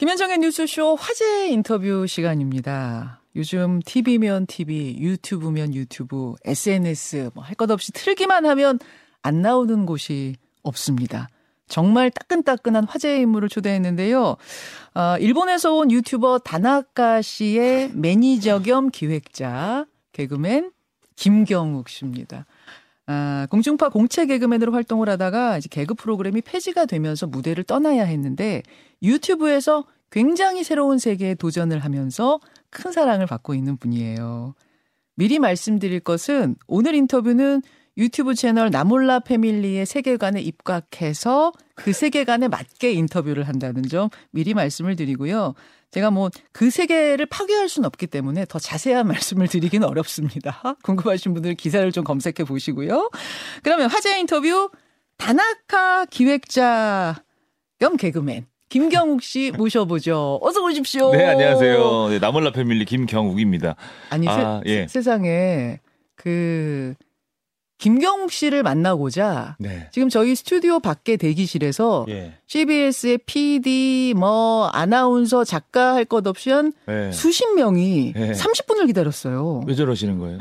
김현정의 뉴스쇼 화제 인터뷰 시간입니다. 요즘 TV면 TV, 유튜브면 유튜브, SNS 뭐 할 것 없이 틀기만 하면 안 나오는 곳이 없습니다. 정말 따끈따끈한 화제의 인물을 초대했는데요. 어, 일본에서 온 유튜버 다나카 씨의 매니저 겸 기획자, 개그맨 김경욱 씨입니다. 아, 공중파 공채 개그맨으로 활동을 하다가 이제 개그 프로그램이 폐지가 되면서 무대를 떠나야 했는데 유튜브에서 굉장히 새로운 세계에 도전을 하면서 큰 사랑을 받고 있는 분이에요. 미리 말씀드릴 것은 오늘 인터뷰는 유튜브 채널 나몰라 패밀리의 세계관에 입각해서 그 세계관에 맞게 인터뷰를 한다는 점 미리 말씀을 드리고요. 제가 뭐 그 세계를 파괴할 수는 없기 때문에 더 자세한 말씀을 드리기는 어렵습니다. 궁금하신 분들 기사를 좀 검색해 보시고요. 그러면 화제 인터뷰 다나카 기획자 겸 개그맨 김경욱 씨 모셔보죠. 어서 오십시오. 네, 안녕하세요. 네, 나몰라 패밀리 김경욱입니다. 아니, 아, 세, 예. 세상에 그 김경욱 씨를 만나고자 네. 지금 저희 스튜디오 밖에 대기실에서 예. CBS의 PD, 뭐 아나운서, 작가 할 것 없이 한 네. 수십 명이 네. 30분을 기다렸어요. 왜 저러시는 거예요?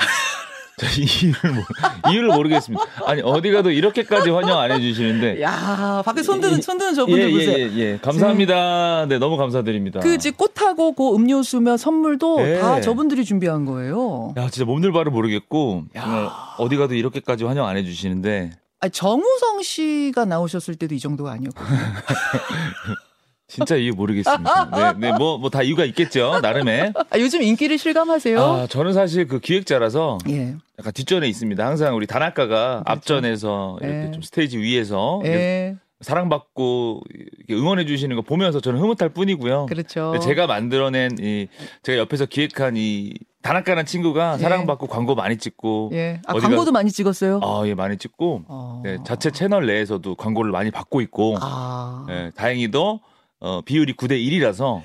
저 이유를, 모르, 이유를 모르겠습니다. 아니, 어디 가도 이렇게까지 환영 안 해주시는데. 야, 밖에 손드는 손드는 저분들 예, 예, 보세요. 예, 예. 감사합니다. 네, 너무 감사드립니다. 그집 꽃하고 그 음료수며 선물도 네. 다 저분들이 준비한 거예요. 야, 진짜 몸둘 바를 모르겠고. 야. 어디 가도 이렇게까지 환영 안 해주시는데. 아니, 정우성 씨가 나오셨을 때도 이 정도가 아니었거든요. 진짜 이유 모르겠습니다. 네, 네, 뭐, 뭐 다 이유가 있겠죠. 나름의. 아, 요즘 인기를 실감하세요? 아, 저는 사실 그 기획자라서 예. 약간 뒷전에 있습니다. 항상 우리 다나카가 앞전에서 이렇게 네. 좀 스테이지 위에서 예. 사랑받고 응원해 주시는 거 보면서 저는 흐뭇할 뿐이고요. 그렇죠. 제가 만들어낸 이 제가 옆에서 기획한 이 다나카라는 친구가 예. 사랑받고 광고 많이 찍고 예. 아, 어디가- 광고도 많이 찍었어요? 아, 예, 많이 찍고 어. 네, 자체 채널 내에서도 광고를 많이 받고 있고 아. 예, 다행히도 어, 비율이 9대 1이라서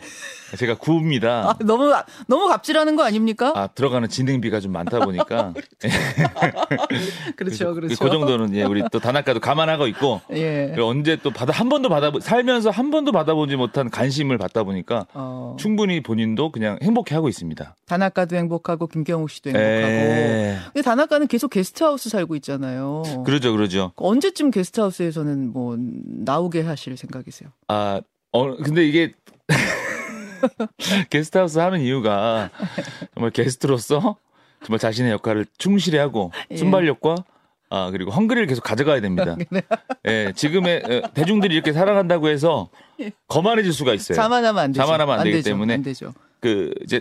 제가 9입니다. 아, 너무 너무 갑질하는 거 아닙니까? 아, 들어가는 진행비가 좀 많다 보니까 그렇죠, 그렇죠. 그 정도는 예, 우리 또 다나카도 감안하고 있고 예. 언제 또 받아 한 번도 받아 살면서 한 번도 받아보지 못한 관심을 받다 보니까 어, 충분히 본인도 그냥 행복해 하고 있습니다. 다나카도 행복하고 김경욱 씨도 행복하고. 에... 근데 다나카는 계속 게스트하우스 살고 있잖아요. 그러죠, 그러죠. 언제쯤 게스트하우스에서는 뭐 나오게 하실 생각이세요? 아, 어, 근데 이게 게스트하우스 하는 이유가 정말 게스트로서 정말 자신의 역할을 충실히 하고 예. 순발력과 아 그리고 헝그리를 계속 가져가야 됩니다. 예, 지금의 어, 대중들이 이렇게 살아간다고 해서 거만해질 수가 있어요. 자만하면 안 되죠. 자만하면 안 되기 되죠. 때문에. 안 되죠. 그 이제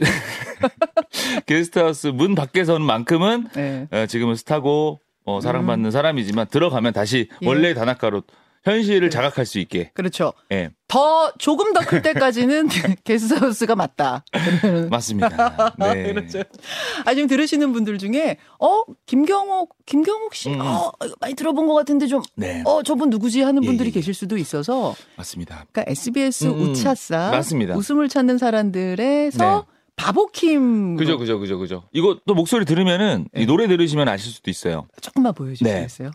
게스트하우스 문 밖에서는 만큼은 네. 어, 지금은 스타고 어, 사랑받는 사람이지만 들어가면 다시 예. 원래 다나카로 현실을 자각할 수 있게. 그렇죠. 예, 더 조금 더클 때까지는 게스트하우스가 맞다. 맞습니다. 네. 그렇죠. 아, 지금 들으시는 분들 중에, 어, 김경옥, 김경옥 씨, 음. 어, 많이 들어본 것 같은데 좀, 네, 어, 저분 누구지 하는 예, 분들이 예. 계실 수도 있어서, 맞습니다. 그러니까 SBS 음, 음. 우차싸. 맞습니다. 웃음을 찾는 사람들에서 바보킴. 그죠, 그죠, 그죠, 그죠. 이거 또 목소리 들으면은 네. 이 노래 들으시면 아실 수도 있어요. 조금만 보여주시겠어요?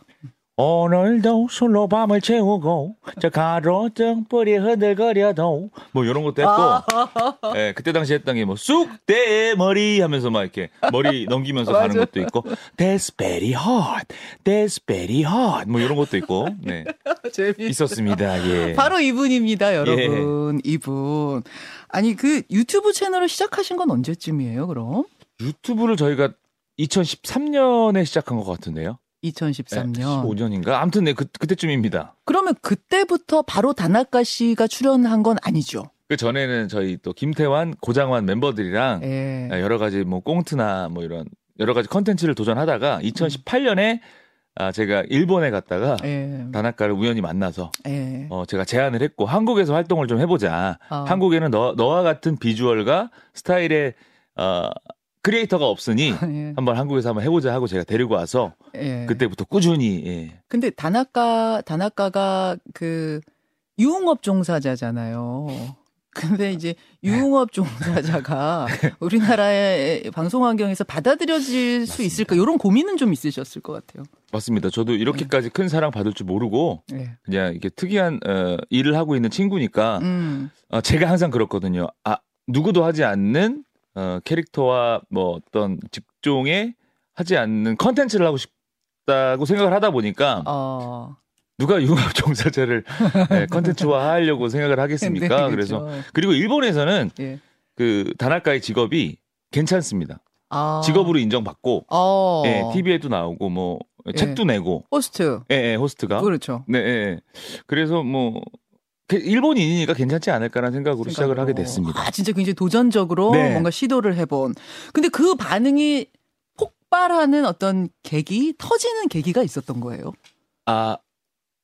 오늘도 술로 밤을 채우고 저 가로등 뿌리 흔들거려도 뭐 이런 것도 했고 예, 그때 당시 했던 게 뭐 쑥대 머리 하면서 막 이렇게 머리 넘기면서 가는. 것도 있고 That's very hot, That's very hot 뭐 이런 것도 있고 네 재밌 있었습니다. 예. 바로 이분입니다, 여러분. 이분. 아니, 그 유튜브 채널을 시작하신 건 언제쯤이에요, 그럼? 유튜브를 저희가 2013년에 시작한 것 같은데요. 2013년. 15년인가? 아무튼 네, 그, 그때쯤입니다. 그러면 그때부터 바로 다나카 씨가 출연한 건 아니죠? 그 전에는 저희 또 김태환, 고장환 멤버들이랑 예. 여러 가지 뭐 꽁트나 뭐 이런 여러 가지 컨텐츠를 도전하다가 2018년에 아, 제가 일본에 갔다가 예. 다나카를 우연히 만나서 예. 어, 제가 제안을 했고 한국에서 활동을 좀 해보자. 어. 한국에는 너, 너와 같은 비주얼과 스타일의 어, 크리에이터가 없으니 예. 한번 한국에서 한번 해보자 하고 제가 데리고 와서 예. 그때부터 꾸준히 예. 근데 다나카 다나카가 그 유흥업 종사자잖아요. 근데 이제 유흥업 종사자가 우리나라의 방송 환경에서 받아들여질 수 있을까? 이런 고민은 좀 있으셨을 것 같아요. 맞습니다. 저도 이렇게까지 큰 사랑 받을 줄 모르고 예. 그냥 이게 특이한 어, 일을 하고 있는 친구니까 음. 어, 제가 항상 그렇거든요. 아 누구도 하지 않는 어, 캐릭터와 뭐 어떤 직종에 하지 않는 컨텐츠를 하고 싶다고 생각을 하다 보니까 어. 누가 유흥업 종사자를 네, 컨텐츠화 하려고 생각을 하겠습니까? 네, 그래서 그렇죠. 그리고 일본에서는 예. 그 다나카의 직업이 괜찮습니다. 아. 직업으로 인정받고 어. 예, TV에도 나오고 뭐 예. 책도 내고 호스트. 예, 예, 호스트가 그렇죠. 네, 예, 예. 그래서 뭐 게- 일본인이니까 괜찮지 않을까라는 생각으로 시작을 하게 됐습니다. 아, 진짜 굉장히 도전적으로 네. 뭔가 시도를 해본. 근데 그 반응이 폭발하는 어떤 계기, 터지는 계기가 있었던 거예요. 아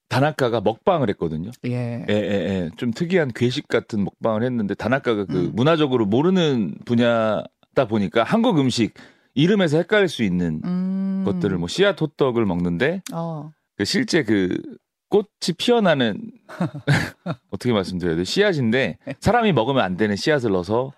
다나카가 먹방을 했거든요. 예. 예, 예, 예. 좀 특이한 괴식 같은 먹방을 했는데 다나카가 그 음. 문화적으로 모르는 분야다 보니까 한국 음식 이름에서 헷갈릴 수 있는 음. 것들을 뭐 씨앗 호떡을 먹는데 어. 그 실제 그 꽃이 피어나는 어떻게 말씀드려야 돼 씨앗인데 사람이 먹으면 안 되는 씨앗을 넣어서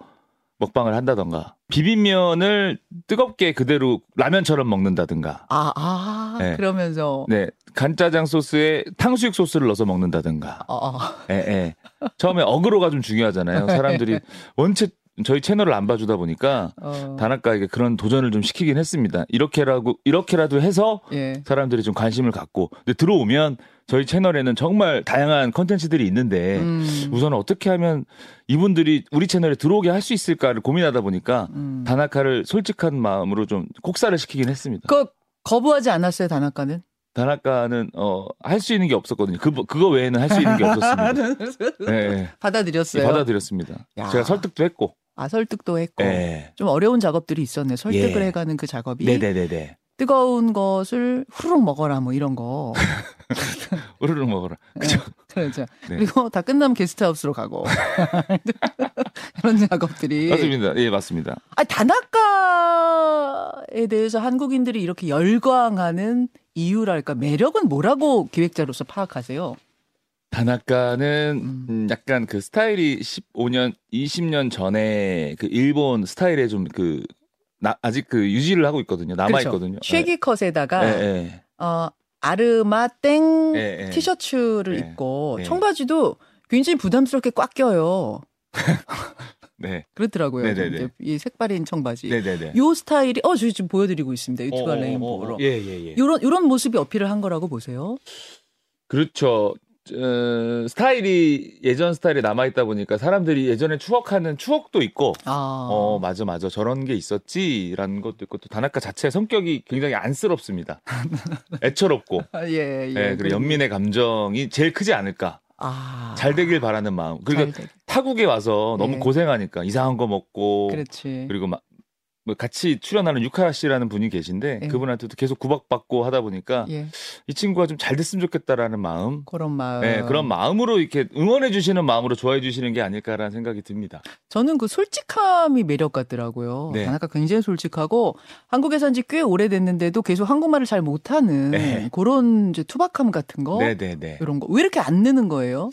먹방을 한다던가 비빔면을 뜨겁게 그대로 라면처럼 먹는다든가 아, 아, 네. 그러면서. 네 간짜장 소스에 탕수육 소스를 넣어서 먹는다든가 어, 어. 예, 예. 처음에 어그로가 좀 중요하잖아요 사람들이 원체 저희 채널을 안 봐주다 보니까 어. 다나카에게 그런 도전을 좀 시키긴 했습니다 이렇게라고 이렇게라도 해서 예. 사람들이 좀 관심을 갖고 근데 들어오면 저희 채널에는 정말 다양한 컨텐츠들이 있는데 음. 우선 어떻게 하면 이분들이 우리 채널에 들어오게 할 수 있을까를 고민하다 보니까 음. 다나카를 솔직한 마음으로 좀 kok사를 시키긴 했습니다. 그 거부하지 않았어요, 다나카는? 다나카는 어 할 수 있는 게 없었거든요. 그 그거 외에는 할 수 있는 게 없었습니다. 네, 네. 받아들였어요. 받아들였습니다. 야. 제가 설득도 했고. 아, 설득도 했고. 네. 좀 어려운 작업들이 있었네. 설득을 예. 해가는 그 작업이. 네네네네. 뜨거운 것을 후루룩 먹어라, 뭐 이런 거. 우르르 먹어라. 그죠? 그렇죠. 네. 그리고 다 끝나면 게스트하우스로 가고. 그런 작업들이. 맞습니다. 예, 맞습니다. 아, 다나카에 대해서 한국인들이 이렇게 열광하는 이유랄까, 매력은 뭐라고 기획자로서 파악하세요? 다나카는 음. 음, 약간 그 스타일이 15년, 20년 전에 그 일본 스타일에 좀 그 아직 그 유지를 하고 있거든요. 남아 있거든요. 그렇죠. 쉐기 컷에다가, 예, 예. 어, 아르마 땡 예, 예. 티셔츠를 예. 입고, 예. 청바지도 굉장히 부담스럽게 꽉 껴요. 네. 그렇더라고요. 네네네. 이제 이 색바린 청바지. 네네네. 요 스타일이, 어, 저 지금 보여드리고 있습니다. 유튜브 어, 어, 레인보우로. 어, 어. 예, 예, 예. 요런, 요런 모습이 어필을 한 거라고 보세요? 그렇죠. 어, 스타일이 예전 스타일이 남아 있다 보니까 사람들이 예전에 추억하는 추억도 있고, 아. 어, 맞아, 맞아. 저런 게 있었지라는 것도 있고, 또 다나카 자체 성격이 굉장히 안쓰럽습니다. 애처롭고, 아, 예, 예. 예, 그리고 연민의 감정이 제일 크지 않을까. 아. 잘 되길 바라는 마음. 되길. 타국에 와서 너무 예. 고생하니까 이상한 거 먹고, 그렇지. 그리고 막, 뭐 같이 출연하는 유카라 씨라는 분이 계신데, 예. 그분한테도 계속 구박받고 하다 보니까, 예. 이 친구가 좀 잘 됐으면 좋겠다라는 마음, 그런 마음. 네, 그런 마음으로 이렇게 응원해 주시는 마음으로 좋아해 주시는 게 아닐까라는 생각이 듭니다. 저는 그 솔직함이 매력 같더라고요. 네. 다나카 굉장히 솔직하고 한국에 산지 꽤 오래됐는데도 계속 한국말을 잘 못하는 네. 그런 이제 투박함 같은 거. 네, 네, 네. 이런 거. 왜 이렇게 안 느는 거예요?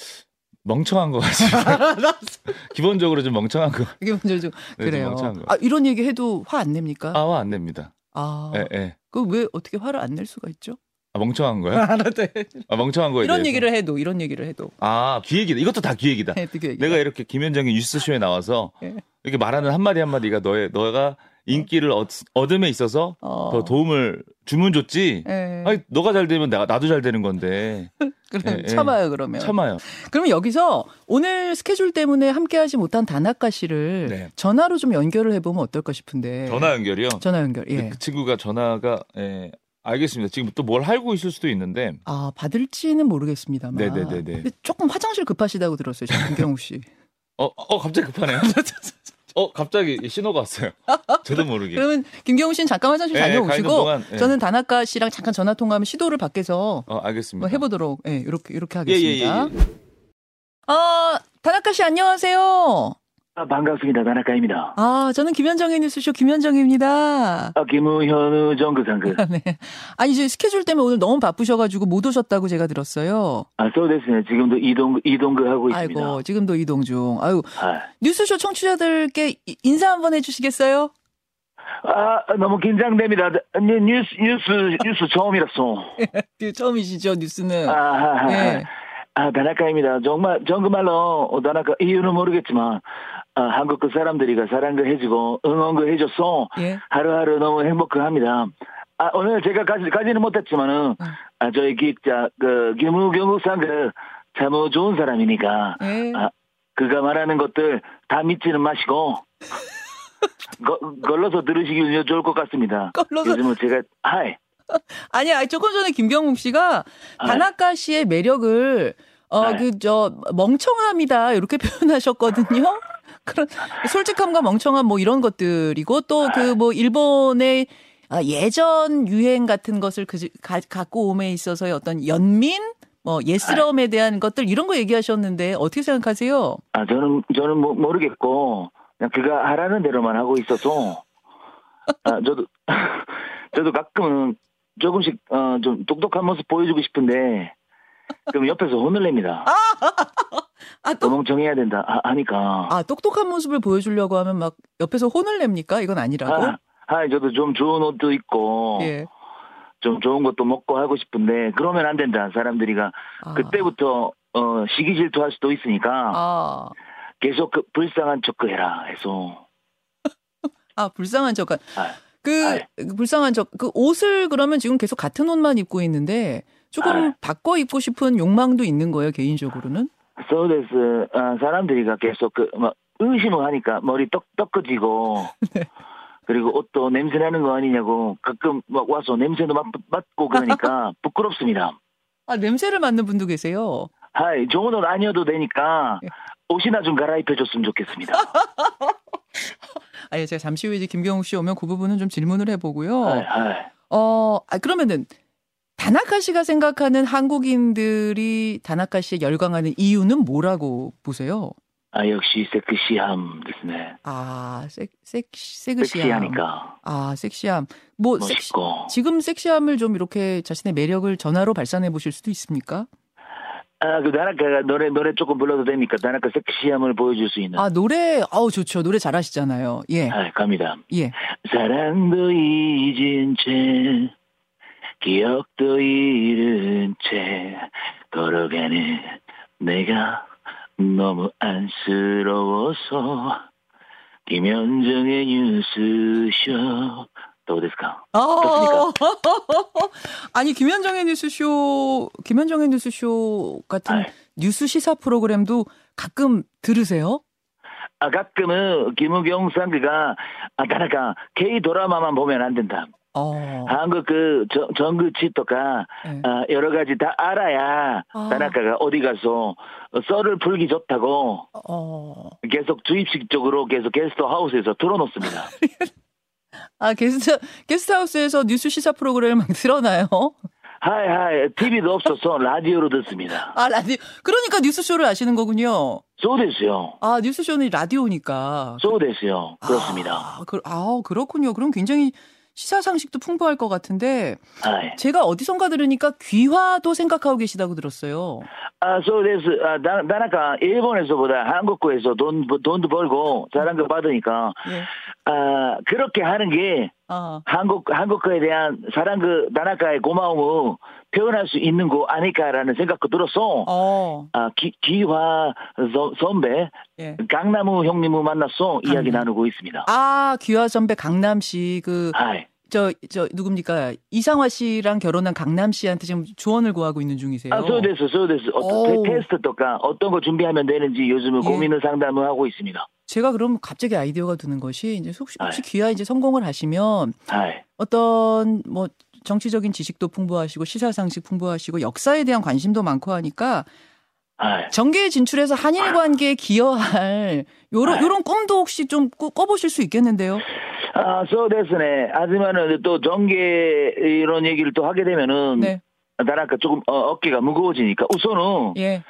멍청한 거 같아요. 기본적으로 좀 멍청한 거. 이게 먼저 좀 네, 좀 그래요. 거. 아, 이런 얘기 해도 화 안 냅니까? 아, 화 안 냅니다. 아. 예, 예. 그왜 어떻게 화를 안 낼 수가 있죠? 아, 멍청한 거요? 아, 멍청한 거에 이런 대해서. 얘기를 해도 이런 얘기를 해도 아, 기획이다. 이것도 다 기획이다. 해, 되게 내가 이렇게 김현정의 뉴스쇼에 나와서 예. 이렇게 말하는 한 마디 한 마디가 너의 너가 인기를 얻, 얻음에 있어서 어. 더 도움을 주문 줬지. 예. 아니, 너가 잘 되면 내가 나도 잘 되는 건데. 그럼 예, 예. 참아요 그러면. 참아요. 그러면 여기서 오늘 스케줄 때문에 함께하지 못한 다나카 씨를 네. 전화로 좀 연결을 해보면 어떨까 싶은데. 전화 연결이요. 전화 연결. 예. 그 친구가 전화가 예, 알겠습니다. 지금 또 뭘 알고 있을 수도 있는데 아 받을지는 모르겠습니다만. 네네네네. 근데 조금 화장실 급하시다고 들었어요, 김경우 씨. 어, 어 갑자기 급하네요. 어 갑자기 신호가 왔어요. 저도 모르게. 그러면 김경우 씨는 잠깐 화장실 예, 다녀오시고 동안, 예. 저는 다나카 씨랑 잠깐 전화 통화하면 시도를 밖에서 어 알겠습니다. 뭐 해보도록 예, 이렇게 이렇게 예, 예, 하겠습니다. 예, 아 다나카 씨 안녕하세요. 아, 반갑습니다. 다나카입니다. 아 저는 김현정의 뉴스쇼 김현정입니다. 아, 김우현우 정규상그. 네. 아니 이제 스케줄 때문에 오늘 너무 바쁘셔가지고 못 오셨다고 제가 들었어요. 아, そうですね. 지금도 이동, 이동그 하고 있습니다. 아이고 지금도 이동 중. 아유 아, 뉴스쇼 청취자들께 이- 인사 한번 해주시겠어요? 아, 너무 긴장됩니다. 뉴- 뉴스, 뉴스, 뉴스 처음이라서. 그 처음이시죠 뉴스는. 아, 아, 예. 아, 다나카입니다. 정말, 정말로, 어, 다나카, 이유는 모르겠지만, 아, 한국 그 사람들이가 사랑도 해주고, 응원도 해줘서, 예. 하루하루 너무 행복합니다. 아, 오늘 제가 가지, 가지는 못했지만은, 아, 저희 기획자, 그, 김우경욱상 그, 참 좋은 사람이니까, 예. 아, 그가 말하는 것들 다 믿지는 마시고, 거, 걸러서 들으시길 좋을 것 같습니다. 걸러서- 요즘은 제가, 하이. 아니, 아니 조금 전에 김경욱 씨가 아. 다나카 씨의 매력을 어 네. 그저 멍청함이다 이렇게 표현하셨거든요. 그런 솔직함과 멍청함 뭐 이런 것들이고 또 그 뭐 일본의 아, 예전 유행 같은 것을 그, 가, 갖고 오에 있어서의 어떤 연민 뭐 예스러움에 대한 것들 이런 거 얘기하셨는데 어떻게 생각하세요? 아, 저는, 저는 뭐, 모르겠고, 그냥 그가 하라는 대로만 하고 있어서, 아, 저도, 저도 가끔은 조금씩, 어, 좀 똑똑한 모습 보여주고 싶은데, 그럼 옆에서 혼을 냅니다. 아, 너 또, 멍청해야 된다. 아, 하니까. 아, 똑똑한 모습을 보여주려고 하면 막 옆에서 혼을 냅니까? 이건 아니라고? 아, 아, 저도 좀 좋은 옷도 입고, 예. 좀 좋은 것도 먹고 하고 싶은데, 그러면 안 된다. 사람들이가. 아. 그때부터, 어, 시기 질투할 수도 있으니까, 아, 계속 그 불쌍한 척 해라 해서. 아 불쌍한 척. 아, 그, 아이. 그 불쌍한 척. 그 옷을 그러면 지금 계속 같은 옷만 입고 있는데 조금 아이. 바꿔 입고 싶은 욕망도 있는 거예요, 개인적으로는? 서울에서 아, 사람들이가 계속 그막 의심을 하니까 머리 떡 떡거지고 네. 그리고 옷도 냄새 나는 거 아니냐고 가끔 막 와서 냄새도 맡, 맡고 그러니까 부끄럽습니다. 아, 냄새를 맡는 분도 계세요. はい 좋은 옷 아니어도 되니까 예. 옷이나 좀 갈아입혀 줬으면 좋겠습니다. 아, 예, 제가 잠시 후에 이제 김경욱 씨 오면 그 부분은 좀 질문을 해보고요. はい, はい. 어, 아, 그러면은 다나카 씨가 생각하는 한국인들이 다나카 씨에 열광하는 이유는 뭐라고 보세요? 아 역시 섹시함 됐네. 아, 섹, 섹, 섹시함. 섹시하니까 아, 섹시함. 뭐, 섹시, 멋있고. 지금 섹시함을 좀 이렇게 자신의 매력을 전화로 발산해 보실 수도 있습니까? 아그 다나카가 노래 노래 조금 불러도 됩니까? 다나카 섹시함을 보여줄 수 있는. 아, 노래, 아우, 좋죠. 노래 잘하시잖아요. 예, 아, 갑니다. 예. 사랑도 잊은 채 기억도 잃은 채 걸어가는 내가 너무 안쓰러워서 김현정의 뉴스쇼 또어디까 어. 아니 김현정의 뉴스쇼, 김현정의 뉴스쇼 같은 아이. 뉴스 시사 프로그램도 가끔 들으세요? 아 가끔은 김우경 선배가 아까 그러니까 나라가 K 드라마만 보면 안 된다. 어. 한국 그 정- 정치 とか 예. 아, 여러 가지 다 알아야 아. 다나카가 어디 가서 썰을 풀기 좋다고 어. 계속 주입식적으로 계속 게스트 하우스에서 틀어놓습니다. 아, 게스트, 게스트하우스에서 뉴스 시사 프로그램을 막 틀어놔요? はい はい TV도 없어서 라디오로 듣습니다. 아, 라디오. 그러니까 뉴스쇼를 아시는 거군요. そうですよ. 아, 뉴스쇼는 라디오니까. そうですよ. 그렇습니다. 아, 그, 아, 그렇군요. 그럼 굉장히 시사 상식도 풍부할 것 같은데 하이. 제가 어디선가 들으니까 귀화도 생각하고 계시다고 들었어요. 아, 소데스. 아, 다, 다나카 일본에서보다 한국에서 돈 돈도 벌고 거 받으니까 예. 아 그렇게 하는 게 아, 한국 한국에 대한 사랑 그 다나카의 고마움을 표현할 수 있는 거 아닐까라는 생각도 들었어. 어, 아 기, 기화 서- 선배 예. 강나무 형님을 만나서 이야기 강남. 나누고 있습니다. 아, 귀화 선배 강남 씨, 그, はい. 저, 저, 누굽니까? 이상화 씨랑 결혼한 강남 씨한테 지금 조언을 구하고 있는 중이세요. 아, そうです, そうです. 어떤. 테스트 とか 어떤 거 준비하면 되는지 요즘은 예. 고민을 상담을 하고 있습니다. 제가 그럼 갑자기 아이디어가 드는 것이 이제 혹시, 혹시 네. 귀화 이제 성공을 하시면 はい. 어떤 뭐 정치적인 지식도 풍부하시고 시사 상식 풍부하시고 역사에 대한 관심도 많고 하니까 はい. 정계에 진출해서 한일 관계에 기여할 요런 네. 요런 꿈도 혹시 좀 꾸- 꿔보실 수 있겠는데요. 아, 소데스네. 하지만은 또 정계 이런 얘기를 또 하게 되면은 네. 나라까 조금 어, 어깨가 무거워지니까 우선은 예.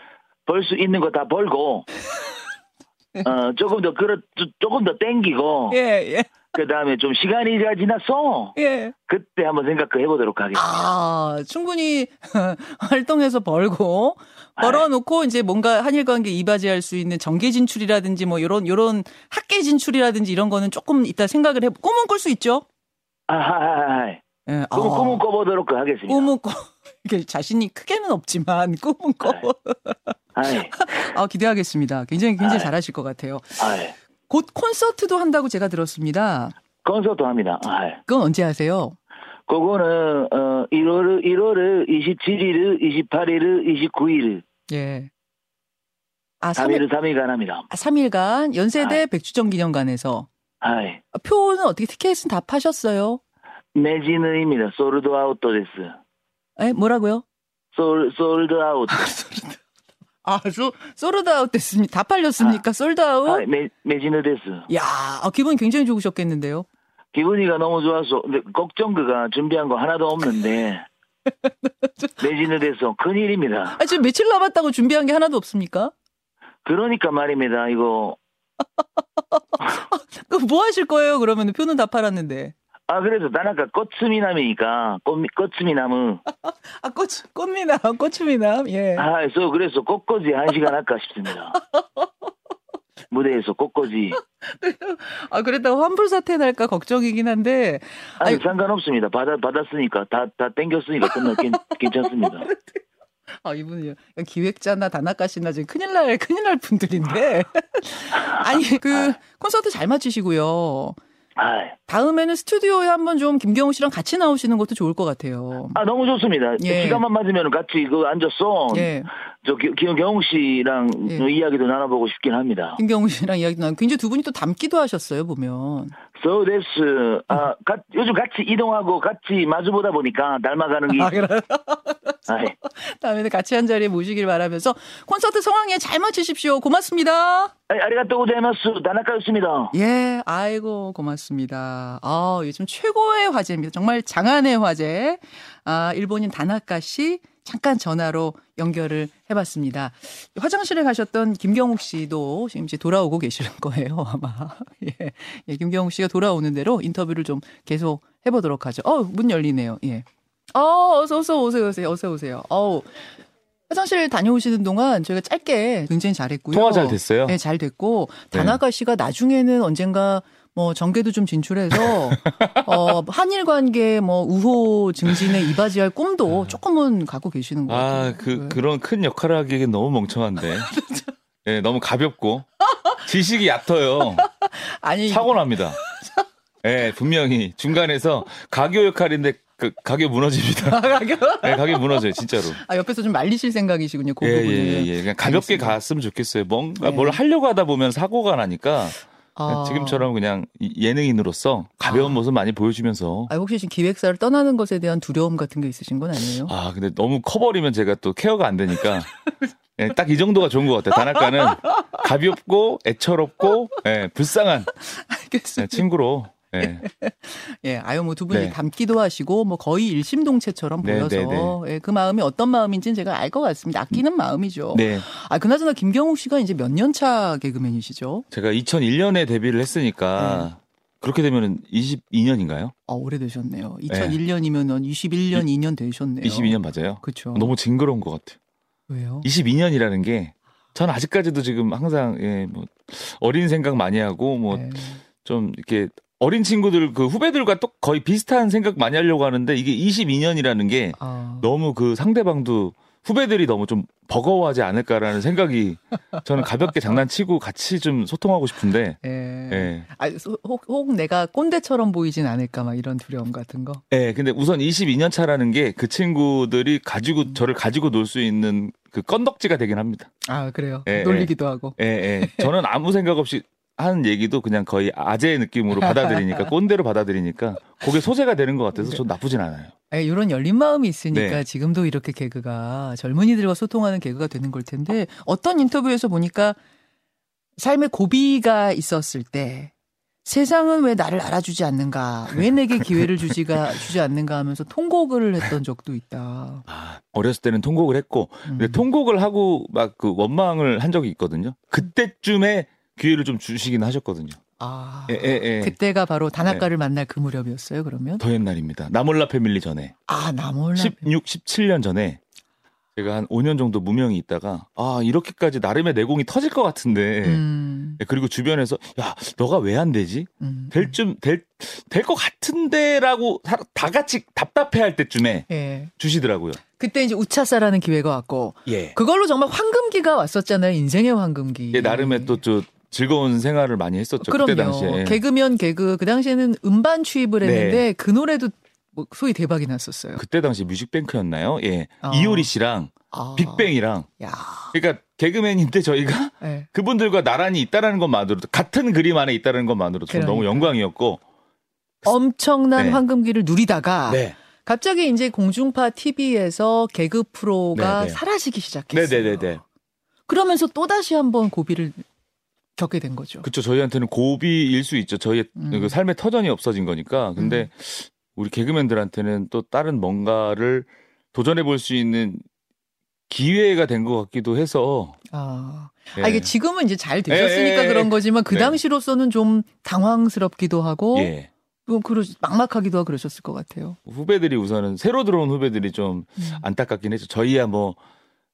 벌수 있는 거 다 벌고 어, 조금 더 그렇 조금 더 땡기고 예, 예. 그 다음에 좀 시간이 잘 지났어. 예. 그때 한번 생각 해 보도록 하겠습니다. 아, 충분히 활동해서 벌고 벌어놓고 이제 뭔가 한일 관계 이바지할 수 있는 정계 진출이라든지 뭐 요런 요런 학계 진출이라든지 이런 거는 조금 이따 생각을 해 꿈은 꿀 수 있죠. 아하하하. 예. 꿈, 아, 꿈은 꿔보도록 하겠습니다. 꿈은 꿔. 자신이 크게는 없지만 꿈은 꿔. 아, 기대하겠습니다. 굉장히 굉장히. 잘하실 것 같아요. 곧 콘서트도 한다고 제가 들었습니다. 콘서트 합니다. 아이. 그건 언제 하세요? 그거는, 어, 1월, 1월 27일, 28일, 29일. 예. 아, 3일, 3일, 3일간 합니다. 아, 3일간 연세대 はい. 백주년 기념관에서. 아, 표는 어떻게 티켓은 다 파셨어요? 매진의입니다. Sold out도 됐어. 에, 뭐라고요? 솔, sold out. 아, 소, sold out 됐습니다. 다 팔렸습니까? Sold out? 아, 매, 매진의 됐어. 야, 아, 기분 굉장히 좋으셨겠는데요? 기분이가 너무 좋아서, 근데 걱정 그가 준비한 거 하나도 없는데, 매진의 됐어. 큰일입니다. 아, 지금 며칠 남았다고 준비한 게 하나도 없습니까? 그러니까 말입니다. 이거, 그럼 뭐 하실 거예요? 그러면 표는 다 팔았는데. 아, 그래서 다나카 꽃미남이니까, 꽃, 꽃미남 은, 아, 꽃, 꽃미남, 꽃미남, 예. 아, 그래서, 그래서 꽃꽂이 한 시간 할까 싶습니 다. 무대에서 꽃꽂이. 아, 그랬다고 환불 사태 날까 걱정이긴 한데, 아니, 아니- 상관없습니다. 받아, 받았으니까, 다, 다 땡겼으니까 끝나, 괜, 괜찮습니다. 아, 이분이 기획자나 다나카 씨나 지금 큰일 날, 큰일 날 분들인데. 아니, 그, 콘서트 잘 마치시고요. 아, 다음에는 스튜디오에 한번 좀 김경호 씨랑 같이 나오시는 것도 좋을 것 같아요. 아, 너무 좋습니다. 예. 시간만 맞으면 같이 그 앉았어. 예. 저 기- 기영경 씨랑 예. 이야기도 나눠보고 싶긴 합니다. 김경호 씨랑 이야기 나누고 굉장히 두 분이 또 닮기도 하셨어요, 보면. So this, 아, 가- 요즘 같이 이동하고 같이 마주보다 보니까 닮아가는 게. 아. 아이, 다음에는 같이 한 자리에 모시길 바라면서 콘서트 성황리에 잘 마치십시오. 고맙습니다. 아이, 아리가또 고자이마스. 다나카였습니다. 예, 아이고, 고맙습니다. 아, 요즘 최고의 화제입니다. 정말 장안의 화제. 아, 일본인 다나카 씨 잠깐 전화로 연결을 해봤습니다. 화장실에 가셨던 김경욱 씨도 지금 이제 돌아오고 계시는 거예요, 아마. 예, 예 김경욱 씨가 돌아오는 대로 인터뷰를 좀 계속 해보도록 하죠. 어, 문 열리네요. 예. 어, 어서, 어서 오세요, 오세요, 어서 오세요. 어우. 화장실 다녀오시는 동안 저희가 짧게 굉장히 잘했고요. 통화 잘 됐어요? 네, 잘 됐고 네. 다나카 씨가 나중에는 언젠가 뭐 정계도 좀 진출해서 어 한일 관계 뭐 우호 증진에 이바지할 꿈도 조금은 갖고 계시는 것 같아요. 아, 그, 네. 그런 큰 역할을 하기에는 너무 멍청한데. 예, 너무 가볍고. 지식이 얕아요. 아니 사고 납니다. 예, 분명히 중간에서 가교 역할인데 그 가교 무너집니다. 예, 가교 무너져요, 진짜로. 아 옆에서 좀 말리실 생각이시군요. 그 예, 부분을. 예, 예. 그냥 가볍게 알겠습니다. 갔으면 좋겠어요. 뭔가 네. 뭘 하려고 하다 보면 사고가 나니까 아. 지금처럼 그냥 이- 예능인으로서 가벼운 아. 모습 많이 보여주면서 아, 혹시 지금 기획사를 떠나는 것에 대한 두려움 같은 게 있으신 건 아니에요? 아, 근데 너무 커버리면 제가 또 케어가 안 되니까. 예, 딱이 정도가 좋은 것 같아요. 다나카는 가볍고 애처롭고 예, 불쌍한 예, 알겠습니다. 친구로. 예. 예, 아유 뭐 두 분이 네. 닮기도 하시고 뭐 거의 일심동체처럼 네, 보여서 네, 예, 그 마음이 어떤 마음인지는 제가 알 것 같습니다. 아끼는 마음이죠. 네. 아, 그나저나 김경욱 씨가 이제 몇 년 차 개그맨이시죠? 제가 2001년에 데뷔를 했으니까 그렇게 되면은 22년인가요? 아, 오래되셨네요. 2001년이면은 21년, 2년 되셨네요. 22년 맞아요. 그렇죠. 너무 징그러운 것 같아요. 왜요? 22년이라는 게 저는 아직까지도 지금 항상 예, 뭐 어린 생각 많이 하고 뭐좀 네. 이렇게 어린 친구들 그 후배들과 또 거의 비슷한 생각 많이 하려고 하는데 이게 22년이라는 게 아, 너무 그 상대방도 후배들이 너무 좀 버거워하지 않을까라는 생각이 저는 가볍게 장난치고 같이 좀 소통하고 싶은데 예. 예. 아, 소- 혹, 혹 내가 꼰대처럼 보이진 않을까 막 이런 두려움 같은 거. 예, 근데 우선 22년 차라는 게 그 친구들이 가지고 저를 가지고 놀 수 있는 그 건덕지가 되긴 합니다. 아, 그래요. 예, 놀리기도 하고. 예, 예. 저는 아무 생각 없이 하는 얘기도 그냥 거의 아재의 느낌으로 받아들이니까 꼰대로 받아들이니까 그게 소재가 되는 것 같아서 전 나쁘진 않아요. 예, 이런 열린 마음이 있으니까 네. 지금도 이렇게 개그가 젊은이들과 소통하는 개그가 되는 걸 텐데 어떤 인터뷰에서 보니까 삶의 고비가 있었을 때 세상은 왜 나를 알아주지 않는가? 왜 내게 기회를 주지가 주지 않는가 하면서 통곡을 했던 적도 있다. 아, 어렸을 때는 통곡을 했고 근데 음. 통곡을 하고 막 그 원망을 한 적이 있거든요. 그때쯤에 기회를 좀 주시긴 하셨거든요. 아. 예, 예, 예. 그때가 바로 단학가를 만날 그 무렵이었어요, 그러면? 더 옛날입니다. 나몰라 패밀리 전에. 아, 나몰라. 16, 17년 전에 제가 한 5년 정도 무명이 있다가 아 이렇게까지 나름의 내공이 터질 것 같은데 음, 예, 그리고 주변에서 야 너가 왜 안 되지 음. 될좀될될 것 같은데라고 다, 다 같이 답답해할 때쯤에 예. 주시더라고요. 그때 이제 우차사라는 기회가 왔고, 예. 그걸로 정말 황금기가 왔었잖아요, 인생의 황금기. 예, 나름의 또저 즐거운 생활을 많이 했었죠. 그럼요. 그때 당시에. 예. 개그면 개그. 그 당시에는 음반 취입을 네. 했는데 그 노래도 뭐 소위 대박이 났었어요. 그때 당시 뮤직뱅크였나요? 예. 어. 이효리 씨랑 아. 빅뱅이랑 야. 그러니까 개그맨인데 저희가 예. 그분들과 나란히 있다라는 것만으로도 같은 그림 안에 있다는 것만으로도 저는 너무 그러니까. 영광이었고 엄청난 네. 황금기를 누리다가 네. 갑자기 이제 공중파 TV에서 개그 프로가 네, 네. 사라지기 시작했어요. 네네네네. 그러면서 또 다시 한번 고비를 겪게 된 거죠. 그쵸 저희한테는 고비일 수 있죠. 저희의 음. 그 삶의 터전이 없어진 거니까. 근데 우리 개그맨들한테는 또 다른 뭔가를 도전해 볼 수 있는 기회가 된 것 같기도 해서. 아, 예. 아, 이게 지금은 이제 잘 되셨으니까 예, 예, 예. 그런 거지만 그 네. 당시로서는 좀 당황스럽기도 하고 예. 좀 그러 막막하기도 하고 그러셨을 것 같아요. 후배들이 우선은 새로 들어온 후배들이 좀 음. 안타깝긴 했죠. 저희야 뭐,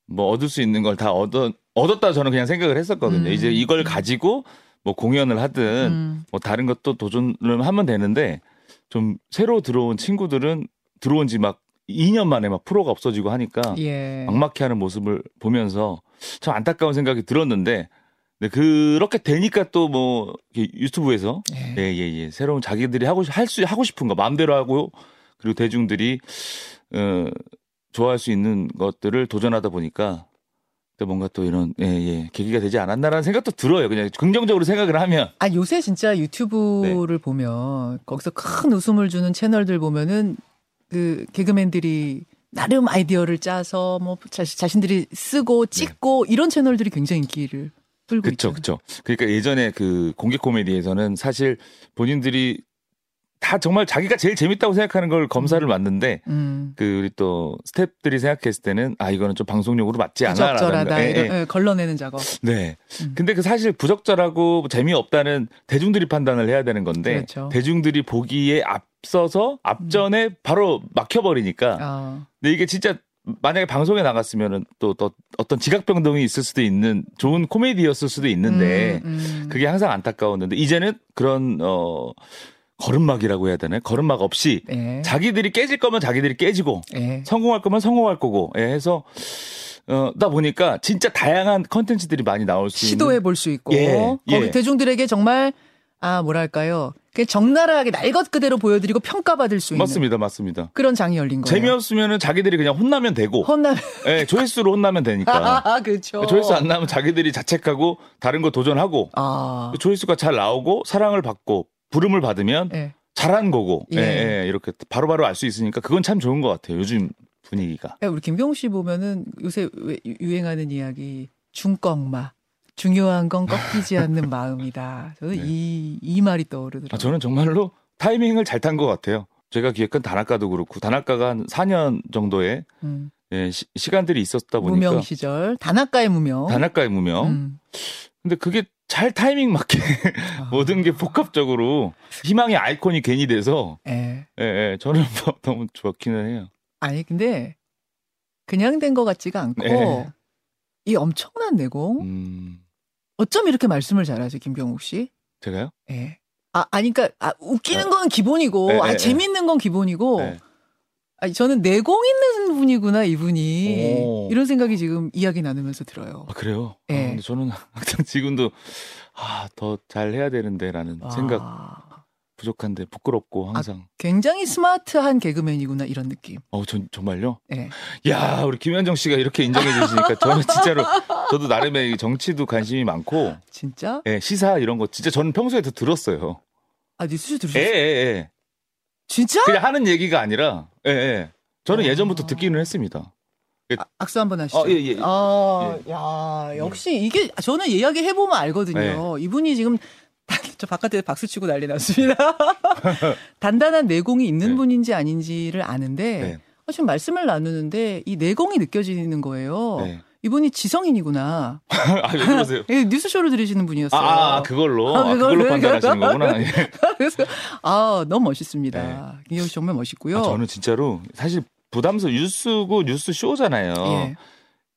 뭐 얻을 수 있는 걸 다 얻었, 얻었다 저는 그냥 생각을 했었거든요. 음. 이제 이걸 가지고 뭐 공연을 하든 음. 뭐 다른 것도 도전을 하면 되는데 좀 새로 들어온 친구들은 들어온 지 막 2년 만에 막 프로가 없어지고 하니까 예. 막막해 하는 모습을 보면서 참 안타까운 생각이 들었는데 네, 그렇게 되니까 또 뭐 유튜브에서 예. 예, 예, 예. 새로운 자기들이 하고, 할 수, 하고 싶은 거 마음대로 하고, 그리고 대중들이, 어, 좋아할 수 있는 것들을 도전하다 보니까, 또 뭔가 또 이런, 예, 예, 계기가 되지 않았나라는 생각도 들어요. 그냥 긍정적으로 생각을 하면. 아 요새 진짜 유튜브를 네. 보면 거기서 큰 웃음을 주는 채널들 보면은 그 개그맨들이 나름 아이디어를 짜서 뭐 자, 자신들이 쓰고 찍고 이런 채널들이 굉장히 인기를 네. 있죠. 그쵸. 그러니까 예전에 그 공개 코미디에서는 사실 본인들이 다 정말 자기가 제일 재밌다고 생각하는 걸 검사를 맞는데, 음. 그 우리 또 스탭들이 생각했을 때는 아 이거는 좀 방송용으로 맞지 않아 부적절하다 예, 예. 예, 걸러내는 작업. 네. 음. 근데 그 사실 부적절하고 재미없다는 대중들이 판단을 해야 되는 건데 그렇죠. 대중들이 보기에 앞서서 앞전에 바로 막혀버리니까 아, 근데 이게 진짜 만약에 방송에 나갔으면은 또, 또 어떤 지각병동이 있을 수도 있는 좋은 코미디였을 수도 있는데 음, 음. 그게 항상 안타까웠는데 이제는 그런 어 걸음막이라고 해야 되나요? 걸음막 없이 예. 자기들이 깨질 거면 자기들이 깨지고 예. 성공할 거면 성공할 거고 예, 해서 어, 다 보니까 진짜 다양한 컨텐츠들이 많이 나올 수 시도해 볼 수 있고 예, 거기 예. 대중들에게 정말 아 뭐랄까요 그냥 적나라하게 날것 그대로 보여드리고 평가받을 수 있는 맞습니다, 맞습니다. 그런 장이 열린 거예요. 재미없으면은 자기들이 그냥 혼나면 되고, 혼나 예, 조회수로 혼나면 되니까. 아 그렇죠. 조회수 안 나면 자기들이 자책하고 다른 거 도전하고 아 조회수가 잘 나오고 사랑을 받고 부름을 받으면 예. 잘한 거고, 예, 예. 예, 이렇게 바로바로 알 수 있으니까 그건 참 좋은 것 같아요. 요즘 분위기가. 야, 우리 김경우 씨 보면은 요새 유행하는 이야기 중꺾마 중요한 건 꺾이지 않는 마음이다. 저는 네. 이, 이 말이 떠오르더라고요. 아, 저는 정말로 타이밍을 잘 탄 것 같아요. 제가 기획한 단학가도 그렇고 단학가가 한 4년 정도의 음. 예, 시, 간들이 있었다 보니까 무명 시절 단학가의 무명. 단학가의 무명. 음. 근데 그게 잘 타이밍 맞게 아. 모든 게 복합적으로 희망의 아이콘이 괜히 돼서 예. 예, 예, 저는 뭐 너무 좋기는 해요. 아니 근데 그냥 된 것 같지가 않고 네. 이 엄청난 내공 음, 어쩜 이렇게 말씀을 잘하세요 김경욱 씨? 제가요? 예. 아 아니 그러니까 아, 웃기는 건 기본이고 네, 아 네, 재밌는 건 기본이고 네. 아니 저는 내공 있는 분이구나 이분이 오. 이런 생각이 지금 이야기 나누면서 들어요. 아, 그래요? 예. 아, 근데 저는 항상 지금도 아, 더 잘 해야 되는데라는 아, 생각 부족한데 부끄럽고 항상. 굉장히 스마트한 개그맨이구나 이런 느낌. 어, 전 정말요? 예. 야, 우리 김현정 씨가 이렇게 인정해 주시니까 저는 진짜로 저도 나름의 정치도 관심이 많고 진짜? 예, 시사 이런 거 진짜 저는 평소에 더 들었어요. 아 뉴스 예, 들으셨어요? 예, 예. 진짜? 그냥 하는 얘기가 아니라 예, 예. 저는 아. 예전부터 듣기는 했습니다. 아, 악수 한번 하시죠. 어, 예, 예. 아, 야, 역시 이게 저는 이야기 해보면 알거든요. 네. 이분이 지금 저 바깥에 박수 치고 난리 났습니다. 단단한 내공이 있는 네. 분인지 아닌지를 아는데 네. 어, 지금 말씀을 나누는데 이 내공이 느껴지는 거예요. 네. 이분이 지성인이구나. 아, 왜 그러세요? 예, 뉴스쇼를 들으시는 분이었어요. 아, 아, 그걸로. 아, 아, 그걸- 그걸 로 판단하시는 거구나. 예. 그래서 아 너무 멋있습니다. 김경우 씨 정말 멋있고요. 네. 아, 저는 진짜로 사실 부담스러워 뉴스고 뉴스 쇼잖아요. 예.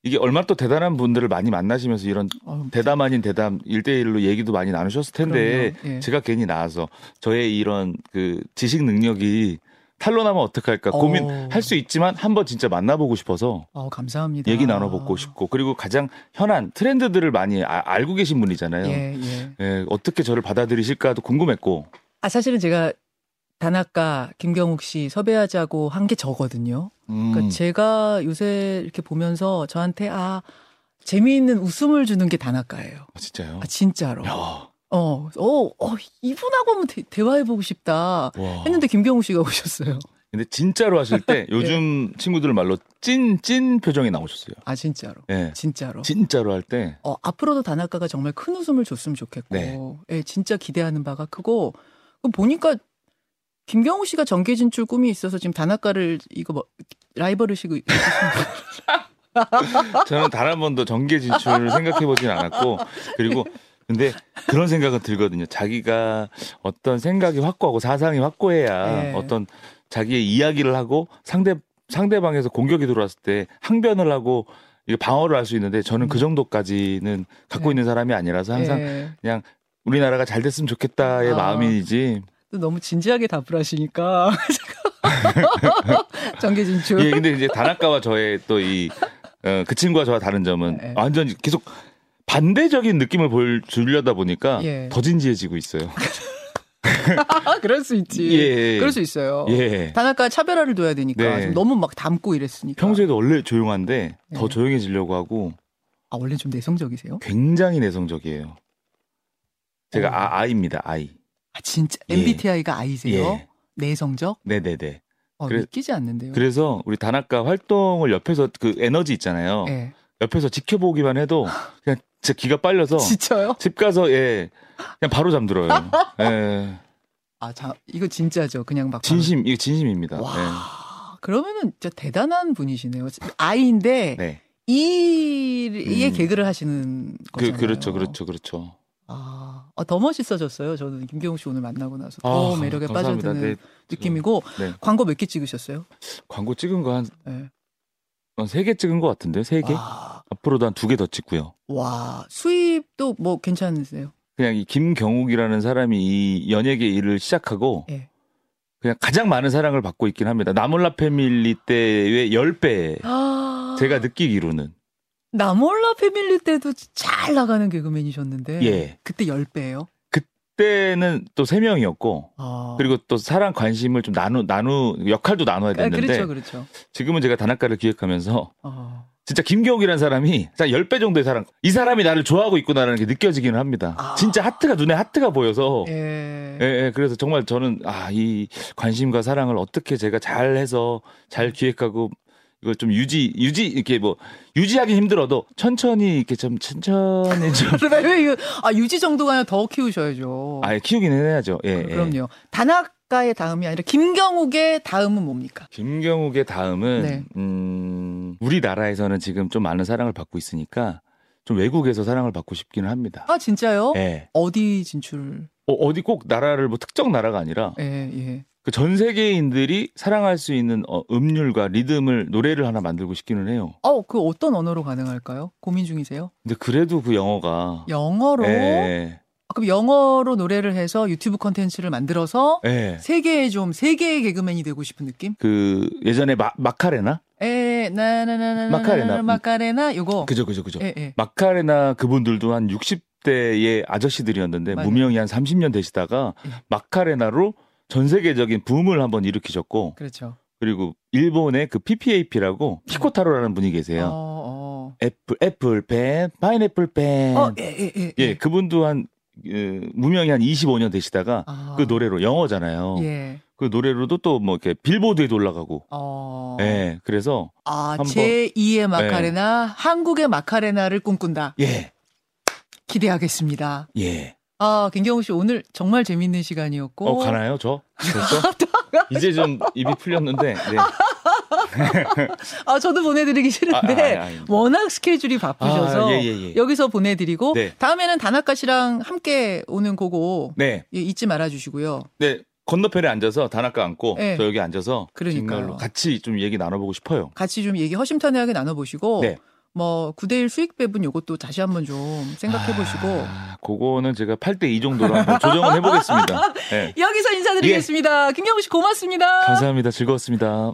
이게 얼마나 또 대단한 분들을 많이 만나시면서 이런 어, 대담 아닌 대담 일대일로 얘기도 많이 나누셨을 텐데. 예. 제가 괜히 나와서 저의 이런 그 지식 능력이 탄로나면 어떡할까 고민할 수 있지만 한번 진짜 만나보고 싶어서 어, 감사합니다. 얘기 나눠보고 싶고 그리고 가장 현안 트렌드들을 많이 아- 알고 계신 분이잖아요. 예, 예. 예, 어떻게 저를 받아들이실까도 궁금했고 아 사실은 제가 단아까 김경욱 씨 섭외하자고 한 게 저거든요. 음, 그러니까 제가 요새 이렇게 보면서 저한테 아 재미있는 웃음을 주는 게 단아까예요. 아, 진짜요? 아 진짜로. 야, 어, 어, 어 이분하고 한번 대, 대화해보고 싶다 와. 했는데 김경욱 씨가 오셨어요. 근데 진짜로 하실 때 요즘 친구들 말로 찐 찐 표정이 나오셨어요. 아 진짜로. 예. 진짜로. 진짜로 할 때 어, 앞으로도 단아까가 정말 큰 웃음을 줬으면 좋겠고, 네. 예, 진짜 기대하는 바가 크고, 그럼 보니까 김경우 씨가 정계 진출 꿈이 있어서 지금 단아까를 이거 뭐 라이벌 의식을 저는 단 한 번도 정계 진출을 생각해 보진 않았고 그리고 근데 그런 생각은 들거든요. 자기가 어떤 생각이 확고하고 사상이 확고해야 네. 어떤 자기의 이야기를 하고 상대 상대방에서 공격이 들어왔을 때 항변을 하고 방어를 할 수 있는데 저는 그 정도까지는 갖고 네. 있는 사람이 아니라서 항상 예. 그냥 우리나라가 잘 됐으면 좋겠다의 아. 마음이지. 또 너무 진지하게 답을 하시니까 정계 진출. 예, 근데 이제 단아까와 저의 또 이 어, 그 친구와 저와 다른 점은 네. 완전 계속 반대적인 느낌을 보여 주려다 보니까 예. 더 진지해지고 있어요. 아, 그럴 수 있지. 예. 그럴 수 있어요. 예. 단아까 차별화를 둬야 되니까 네. 너무 막 담고 이랬으니까. 평소에도 원래 조용한데 더 네. 조용해지려고 하고 아 원래 좀 내성적이세요? 굉장히 내성적이에요. 제가 어. 아, 아이입니다. 아이. 아 진짜 예. MBTI가 아이세요? 예. 내성적? 네네네. 어, 그래- 믿기지 않는데요. 그래서 우리 단아까 활동을 옆에서 그 에너지 있잖아요. 예. 옆에서 지켜보기만 해도 그냥 진짜 기가 빨려서 진짜요? 집 가서 예 그냥 바로 잠들어요. 예. 아, 자, 이거 진짜죠. 그냥 막. 진심 이거 진심입니다. 와. 예. 그러면은 진짜 대단한 분이시네요. 아이인데 네. 이의 음. 개그를 하시는 그 거잖아요. 그렇죠, 그렇죠, 그렇죠. 아, 아, 더 멋있어졌어요. 저는 김경욱 씨 오늘 만나고 나서 더 아, 매력에 감사합니다. 빠져드는 네, 느낌이고 네. 광고 몇 개 찍으셨어요? 광고 찍은 거한 네. 세개 찍은 것 같은데요. 세 개? 와, 앞으로도 한 두 개 더 찍고요. 와, 수입도 뭐 괜찮으세요? 그냥 이 김경욱이라는 사람이 이 연예계 일을 시작하고 예. 그냥 가장 많은 사랑을 받고 있긴 합니다. 나몰라 패밀리 때의 10배 아, 제가 느끼기로는 나몰라 패밀리 때도 잘 나가는 개그맨이셨는데 예. 그때 10배예요? 그때는 또세 명이었고 아. 그리고 또 사랑 관심을 좀 나누 나누 역할도 나눠야 아, 됐는데 그렇죠, 그렇죠. 지금은 제가 단학가를 기획하면서 어. 진짜 김경욱이라는 사람이 한 10배 정도의 사랑 이 사람이 나를 좋아하고 있구나라는 게 느껴지기는 합니다. 아. 진짜 하트가 눈에 하트가 보여서 예. 예, 예, 그래서 정말 저는 아, 이 관심과 사랑을 어떻게 제가 잘 해서 잘 기획하고 이걸 좀 유지 유지 이렇게 뭐 유지하기 힘들어도 천천히 이렇게 좀 천천히 좀 왜 이거 아 유지 정도가 더 키우셔야죠. 아예 키우긴 해야죠. 예, 예. 그럼요. 단학 가의 다음이 아니라 김경욱의 다음은 뭡니까? 김경욱의 다음은 네. 음, 우리나라에서는 지금 좀 많은 사랑을 받고 있으니까 좀 외국에서 사랑을 받고 싶기는 합니다. 아 진짜요? 예. 어디 진출? 어, 어디 꼭 나라를 뭐 특정 나라가 아니라 예 예. 그 전 세계인들이 사랑할 수 있는 어, 음률과 리듬을 노래를 하나 만들고 싶기는 해요. 어 그 어떤 언어로 가능할까요? 고민 중이세요? 근데 그래도 그 영어가 영어로? 예. 아, 그럼 영어로 노래를 해서 유튜브 컨텐츠를 만들어서 예. 세계의 좀 세계의 개그맨이 되고 싶은 느낌? 그 예전에 마, 마카레나? 에 나나나나나 마카레나. 마카레나 요거. 그죠 그죠 그죠. 예 예. 마카레나 그분들도 한 60대의 아저씨들이었는데 맞아요. 무명이 한 30년 되시다가 예. 마카레나로 전 세계적인 붐을 한번 일으키셨고 그렇죠. 그리고 일본의 그 PPAP라고 피코타로라는 분이 계세요. 어, 애플 애플펜, 파인애플 펜. 어. 어, 예, 예, 예. 예, 그분도 한 그, 무명이 한 25년 되시다가 아. 그 노래로 영어잖아요. 예. 그 노래로도 또 뭐 이렇게 빌보드에도 올라가고. 어. 예, 그래서 아, 한번- 제2의 마카레나, 한국의 마카레나를 꿈꾼다. 예, 기대하겠습니다. 예. 아, 김경우 씨 오늘 정말 재밌는 시간이었고. 어 가나요, 저? 벌써? 이제 좀 입이 풀렸는데. 네. 아, 저도 보내드리기 싫은데 아, 아. 워낙 스케줄이 바쁘셔서 아, 예, 예, 예. 여기서 보내드리고 네. 다음에는 다나카 씨랑 함께 오는 거고 네. 예, 잊지 말아주시고요. 네. 건너편에 앉아서 다나카 앉고 네. 저 여기 앉아서 그러니까요. 같이 좀 얘기 나눠보고 싶어요. 같이 좀 얘기 허심탄회하게 나눠보시고 네. 뭐 9대1 수익 배분 요것도 다시 한번 좀 생각해 보시고 아, 그거는 제가 8대 2 정도로 한번 조정을 해 보겠습니다. 네. 여기서 인사드리겠습니다. 김경우 씨 고맙습니다. 감사합니다. 즐거웠습니다.